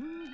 Mm-hmm.